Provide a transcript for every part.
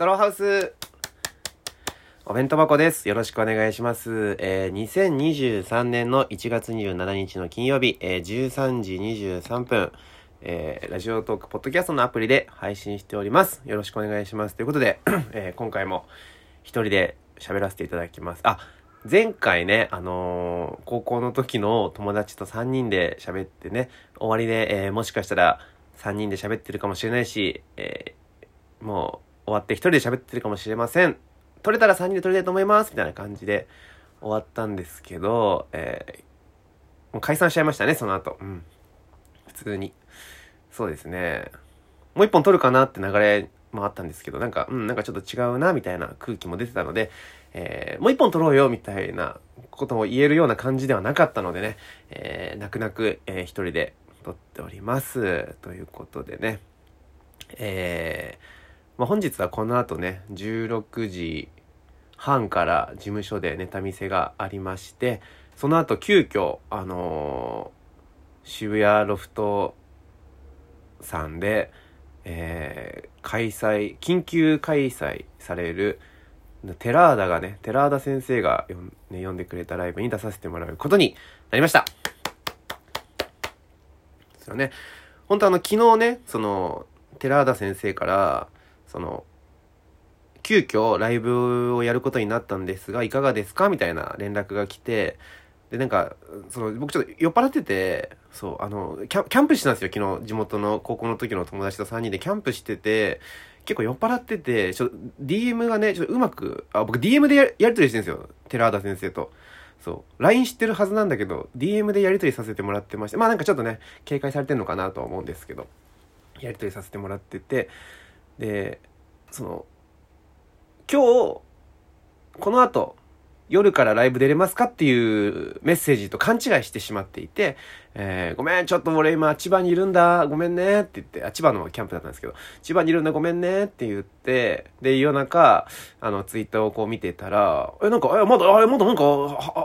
トローハウスお弁当箱です。よろしくお願いします。えー、2023年の1月27日の金曜日、えー、13時23分、えー、ラジオトークポッドキャストのアプリで配信しております。よろしくお願いします。ということで、えー、今回も一人で喋らせていただきます。あ、前回ね、あのー高校の時の友達と3人で喋ってね、終わりで、えーもしかしたら3人で喋ってるかもしれないし、えーもう終わって1人で喋ってるかもしれません。撮れたら3人で撮りたいと思いますみたいな感じで終わったんですけど、えーもう解散しちゃいましたね、その後。うん。普通に。そうですね。もう一本撮るかなって流れもあったんですけど、なんか、うん、なんかちょっと違うな、みたいな空気も出てたので、えーもう一本撮ろうよ、みたいなことも言えるような感じではなかったのでね、えー泣く泣く、えー一人で撮っております。ということでね、えーまあ、本日はこの後ね、16時半から事務所でネタ見せがありまして、その後急遽、あのー渋谷ロフトさんで、えー開催、緊急開催される、テラーダがね、テラーダ先生がよん、ね、呼んでくれたライブに出させてもらうことになりました。ですよね。本当あの、昨日ね、その、寺田先生から、その、急遽ライブをやることになったんですが、いかがですか？みたいな連絡が来て、で、なんか、その、僕ちょっと酔っ払ってて、そう、あの、キャンプしてたんですよ、昨日、地元の高校の時の友達と3人でキャンプしてて、結構酔っ払ってて、ちょ DM がね、ちょっとうまく、あ、僕 DM でややりとりしてるんですよ、寺田先生と。そう。LINE 知ってるはずなんだけど、DM でやりとりさせてもらってまして、まあなんかちょっとね、警戒されてんのかなとは思うんですけど、やりとりさせてもらってて、で、その、今日、この後、夜からライブ出れますかっていうメッセージと勘違いしてしまっていて、えーごめん、ちょっと俺今千葉にいるんだ、ごめんねって言って、あ、千葉のキャンプだったんですけど、千葉にいるんだ、ごめんねって言って、で、夜中、あの、ツイッターをこう見てたら、え、なんか、え、まだ、あれ、まだなんか、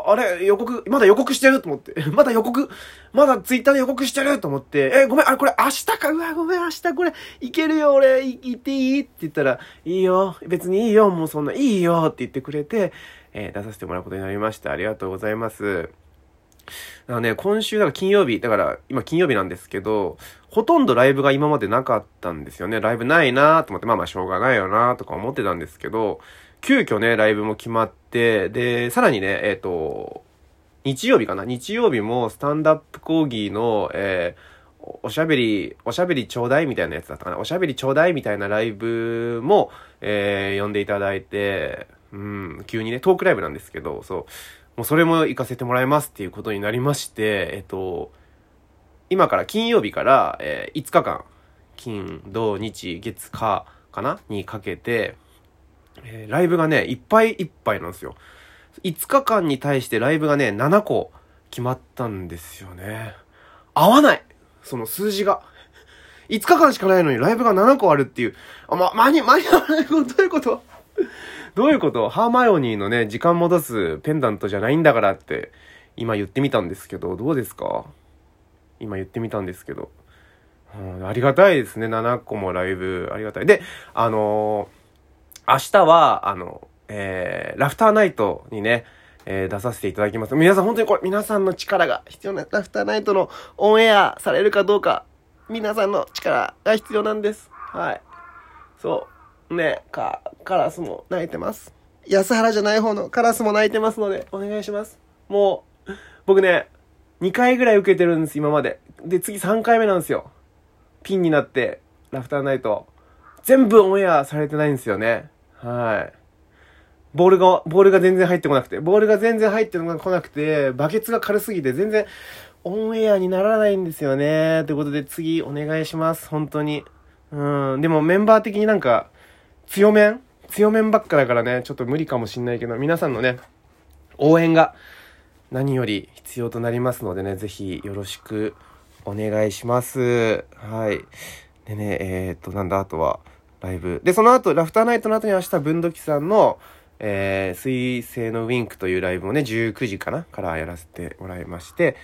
あれ、予告、まだ予告してると思って、まだ予告、まだツイッターで予告してると思って、え、ごめん、あれ、これ明日か、うわ、ごめん、明日これ、いけるよ、俺、行っていい？って言ったら、いいよ、別にいいよ、もうそんな、いいよって言ってくれて、えー出させてもらうことになりました。ありがとうございます。あのね、今週、だから金曜日、だから今金曜日なんですけど、ほとんどライブが今までなかったんですよね。ライブないなと思って、まあまあしょうがないよなとか思ってたんですけど、急遽ね、ライブも決まって、で、さらにね、えっ、と、日曜日かな日曜日もスタンダップ講義の、えーおおしゃべり、おしゃべりちょうだいみたいなやつだったかな。おしゃべりちょうだいみたいなライブも、えー呼んでいただいて、うん、急にね、トークライブなんですけど、そう。もうそれも行かせてもらいますっていうことになりまして、えっと、今から金曜日から、えー5日間、金、土、日、月、火かな？にかけて、えーライブがね、いっぱいいっぱいなんですよ。5日間に対してライブがね、7個決まったんですよね。合わないその数字が。5日間しかないのにライブが7個あるっていう。あ、ま、間に、間に合わない。どういうこと？どういうこと？ハーマイオニーのね、時間戻すペンダントじゃないんだからって、今言ってみたんですけど、どうですか？今言ってみたんですけど。うん、ありがたいですね。7個もライブ、ありがたい。で、あのー明日は、あの、えー、ラフターナイトにね、えー出させていただきます。皆さん本当にこれ、皆さんの力が必要な、ラフターナイトのオンエアされるかどうか、皆さんの力が必要なんです。はい。そう。ね、か、カラスも泣いてます。安原じゃない方のカラスも泣いてますので、お願いします。もう、僕ね、2回ぐらい受けてるんです、今まで。で、次3回目なんですよ。ピンになって、ラフターナイト。全部オンエアされてないんですよね。はい。ボールが、ボールが全然入ってこなくて、ボールが全然入ってこなくて、バケツが軽すぎて全然オンエアにならないんですよね。ということで次お願いします。本当に。うん。でもメンバー的になんか、強めん？強めんばっかだからね、ちょっと無理かもしんないけど、皆さんのね、応援が何より必要となりますのでね、ぜひよろしくお願いします。はい。でね、えー、っと、なんだ、あとは、ライブ。で、その後、ラフターナイトの後に明日、文土器さんの、えー、水星のウィンクというライブをね、19時かな？からやらせてもらいまして、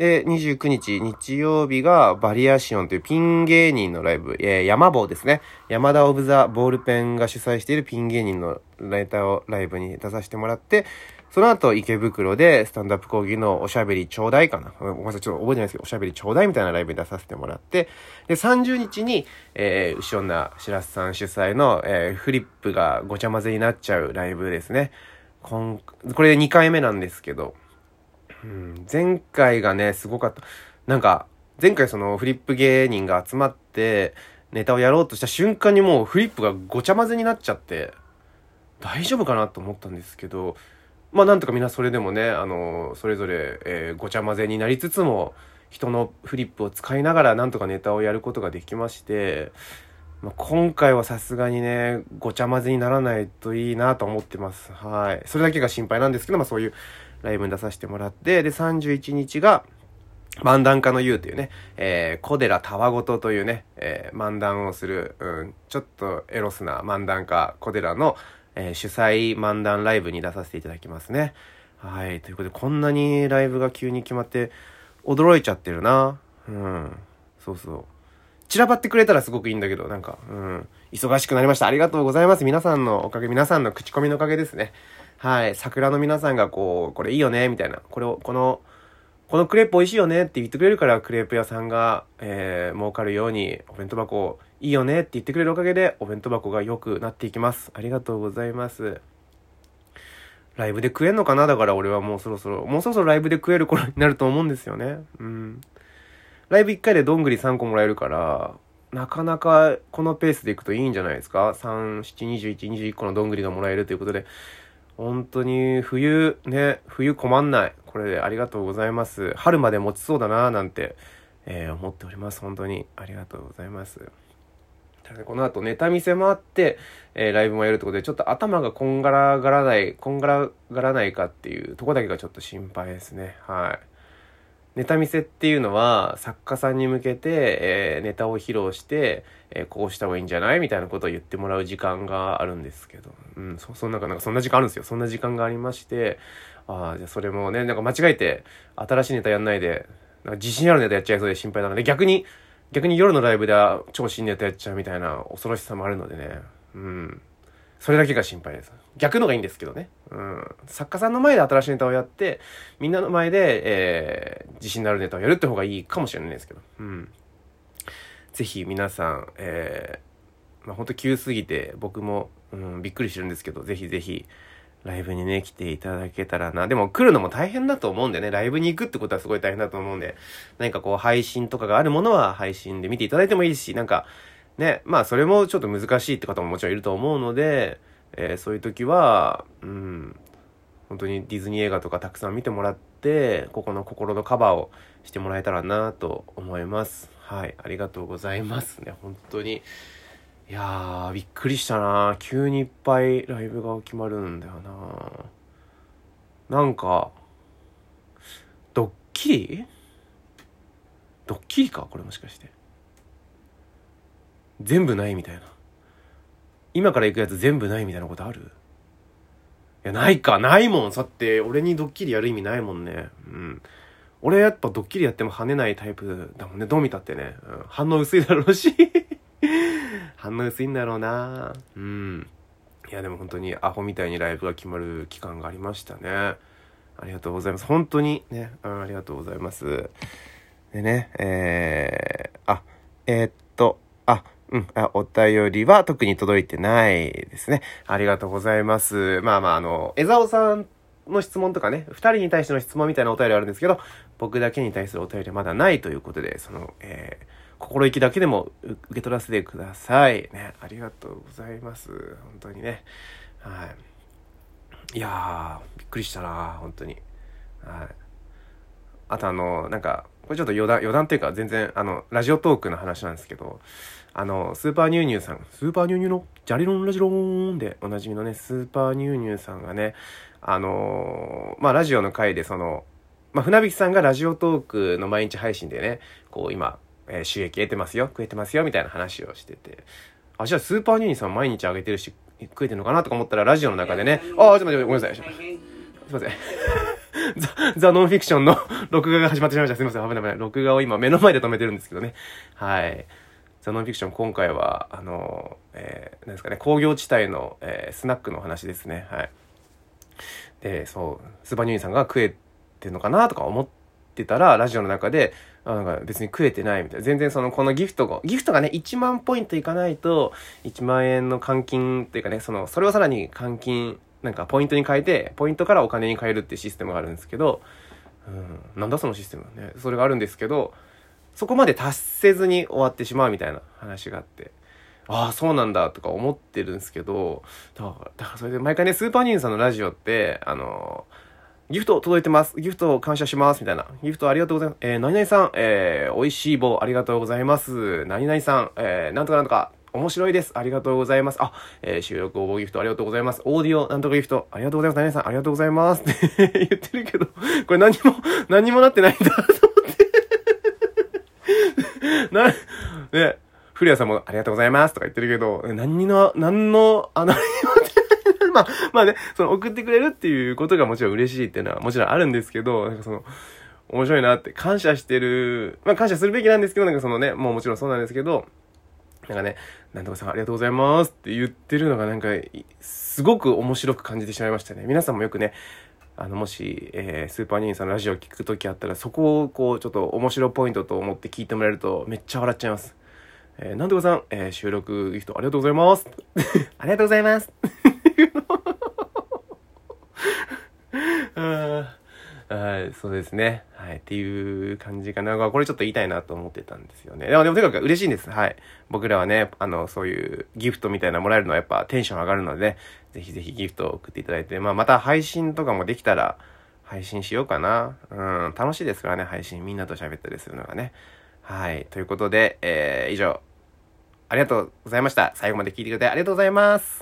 で、29日、日曜日がバリアシオンというピン芸人のライブ、えー、山坊ですね。山田オブザ・ボールペンが主催しているピン芸人のライターをライブに出させてもらって、その後、池袋でスタンダップ講義のおしゃべりちょうだいかな。ごめんなさい、ちょっと覚えてないですけど、おしゃべりちょうだいみたいなライブに出させてもらって、で、30日に、えー、牛女白洲さん主催の、えー、フリップがごちゃ混ぜになっちゃうライブですね。こん、これで2回目なんですけど、うん、前回がね、すごかった。なんか、前回そのフリップ芸人が集まって、ネタをやろうとした瞬間にもうフリップがごちゃ混ぜになっちゃって、大丈夫かなと思ったんですけど、まあなんとかみんなそれでもね、あの、それぞれ、えー、ごちゃ混ぜになりつつも、人のフリップを使いながらなんとかネタをやることができまして、まあ、今回はさすがにね、ごちゃ混ぜにならないといいなと思ってます。はい。それだけが心配なんですけど、まあそういうライブに出させてもらって、で、31日が、漫談家の言うというね、えー、小寺たわごとというね、えー、漫談をする、うん、ちょっとエロスな漫談家、小寺の、えー、主催漫談ライブに出させていただきますね。はい。ということで、こんなにライブが急に決まって、驚いちゃってるな。うん。そうそう。散らばってくれたらすごくいいんだけど、なんか、うん。忙しくなりました。ありがとうございます。皆さんのおかげ、皆さんの口コミのおかげですね。はい。桜の皆さんがこう、これいいよね、みたいな。これを、この、このクレープ美味しいよねって言ってくれるから、クレープ屋さんが、えー、儲かるように、お弁当箱いいよねって言ってくれるおかげで、お弁当箱が良くなっていきます。ありがとうございます。ライブで食えんのかな？だから俺はもうそろそろ、もうそろそろライブで食える頃になると思うんですよね。うん。ライブ1回でどんぐり3個もらえるから、なかなかこのペースでいくといいんじゃないですか ?3、7、21、21個のどんぐりがもらえるということで、本当に冬、ね、冬困んない。これでありがとうございます。春まで持ちそうだなぁなんて、えー、思っております。本当に。ありがとうございます。この後ネタ見せもあって、えー、ライブもやるってことで、ちょっと頭がこんがらがらない、こんがらがらないかっていうとこだけがちょっと心配ですね。はい。ネタ見せっていうのは、作家さんに向けて、えー、ネタを披露して、えー、こうした方がいいんじゃないみたいなことを言ってもらう時間があるんですけど、うん、そ、そんな、なんかそんな時間あるんですよ。そんな時間がありまして、ああ、じゃあそれもね、なんか間違えて、新しいネタやんないで、なんか自信あるネタやっちゃいそうで心配なので、逆に、逆に夜のライブでは超新ネタやっちゃうみたいな恐ろしさもあるのでね。うん。それだけが心配です。逆のがいいんですけどね。うん。作家さんの前で新しいネタをやって、みんなの前で、えー、自信のあるネタをやるって方がいいかもしれないですけど。うん。ぜひ皆さん、えー、まあ、ほんと急すぎて僕も、うん、びっくりしてるんですけど、ぜひぜひ、ライブにね、来ていただけたらな。でも来るのも大変だと思うんでね、ライブに行くってことはすごい大変だと思うんで、何かこう配信とかがあるものは配信で見ていただいてもいいし、なんか、ね、まあそれもちょっと難しいって方ももちろんいると思うので、えー、そういう時は、うん、本当にディズニー映画とかたくさん見てもらって、ここの心のカバーをしてもらえたらなと思います。はい、ありがとうございますね、本当に。いやー、びっくりしたな急にいっぱいライブが決まるんだよななんか、ドッキリ？ドッキリか？これもしかして。全部ないみたいな。今から行くやつ全部ないみたいなことある？いや、ないか。ないもん。さって、俺にドッキリやる意味ないもんね。うん。俺やっぱドッキリやっても跳ねないタイプだもんね。どう見たってね。うん、反応薄いだろうし 反応薄いんだろうなうん。いや、でも本当にアホみたいにライブが決まる期間がありましたね。ありがとうございます。本当にね、うん、ありがとうございます。でね、えー、あ、えー、っと、あ、うん、あ、お便りは特に届いてないですね。ありがとうございます。まあまあ、あの、江沢さんの質問とかね、二人に対しての質問みたいなお便りあるんですけど、僕だけに対するお便りはまだないということで、その、えー、心意気だけでも受け取らせてください。ね、ありがとうございます。本当にね。はい。いやー、びっくりしたな本当に。はい。あとあの、なんか、これちょっと余談、余談っていうか全然、あの、ラジオトークの話なんですけど、あの、スーパーニューニューさん、スーパーニューニューのジャリロンラジローンでおなじみのね、スーパーニューニューさんがね、あのー、まあ、ラジオの回でその、まあ、船引さんがラジオトークの毎日配信でね、こう今、えー、収益得てますよ、食えてますよ、みたいな話をしてて、あ、じゃあスーパーニューニーさん毎日あげてるし、食えてるのかなとか思ったら、ラジオの中でね、ああ、ちょっと待って、ごめんなさい。すいません。ザ・ザ・ノンフィクションの 録画が始まってしまいました。すいません。危ない危ない。録画を今目の前で止めてるんですけどね。はい。ザ・ノンフィクション今回は、あの、えー、なんですかね、工業地帯の、えー、スナックの話ですね。はい。で、そう、スーパーニューインさんが食えてんのかなとか思ってたら、ラジオの中で、あなんか別に食えてないみたいな。全然その、このギフトが、ギフトがね、1万ポイントいかないと、1万円の換金っていうかね、その、それをさらに換金、なんかポイントに変えて、ポイントからお金に変えるってシステムがあるんですけど、うん、なんだそのシステムね。それがあるんですけど、そこまで達せずに終わってしまうみたいな話があって、ああ、そうなんだとか思ってるんですけど、だから、だからそれで毎回ね、スーパーニューさんのラジオって、あのギフト届いてます。ギフト感謝します。みたいな。ギフトありがとうございます。えー、何々さん、えー、美味しい棒ありがとうございます。何々さん、えー、なんとかなんとか、面白いです。ありがとうございます。あ、えー、収録応募ギフトありがとうございます。オーディオなんとかギフトありがとうございます。何々さん、ありがとうございます。って 言ってるけど、これ何も、何もなってないんだと思って。な、ね、古谷さんもありがとうございますとか言ってるけど、何の、何の、あ、何もまあ、まあね、その送ってくれるっていうことがもちろん嬉しいっていうのはもちろんあるんですけど、なんかその、面白いなって感謝してる、まあ感謝するべきなんですけど、なんかそのね、もうもちろんそうなんですけど、なんかね、なんとかさんありがとうございますって言ってるのがなんか、すごく面白く感じてしまいましたね。皆さんもよくね、あの、もし、えー、スーパーニーさんのラジオを聞くときあったら、そこをこう、ちょっと面白ポイントと思って聞いてもらえると、めっちゃ笑っちゃいます。えー、なんとかさん、えー、収録ギフトありがとうございます。ありがとうございます。はい、そうですね。はい、っていう感じかな。これちょっと言いたいなと思ってたんですよね。でも、でもとにかく嬉しいんです。はい。僕らはね、あの、そういうギフトみたいなもらえるのはやっぱテンション上がるので、ね、ぜひぜひギフトを送っていただいて、まあ、また配信とかもできたら、配信しようかな。うん、楽しいですからね、配信。みんなと喋ったりするのがね。はい。ということで、えー、以上、ありがとうございました。最後まで聞いてくれてありがとうございます。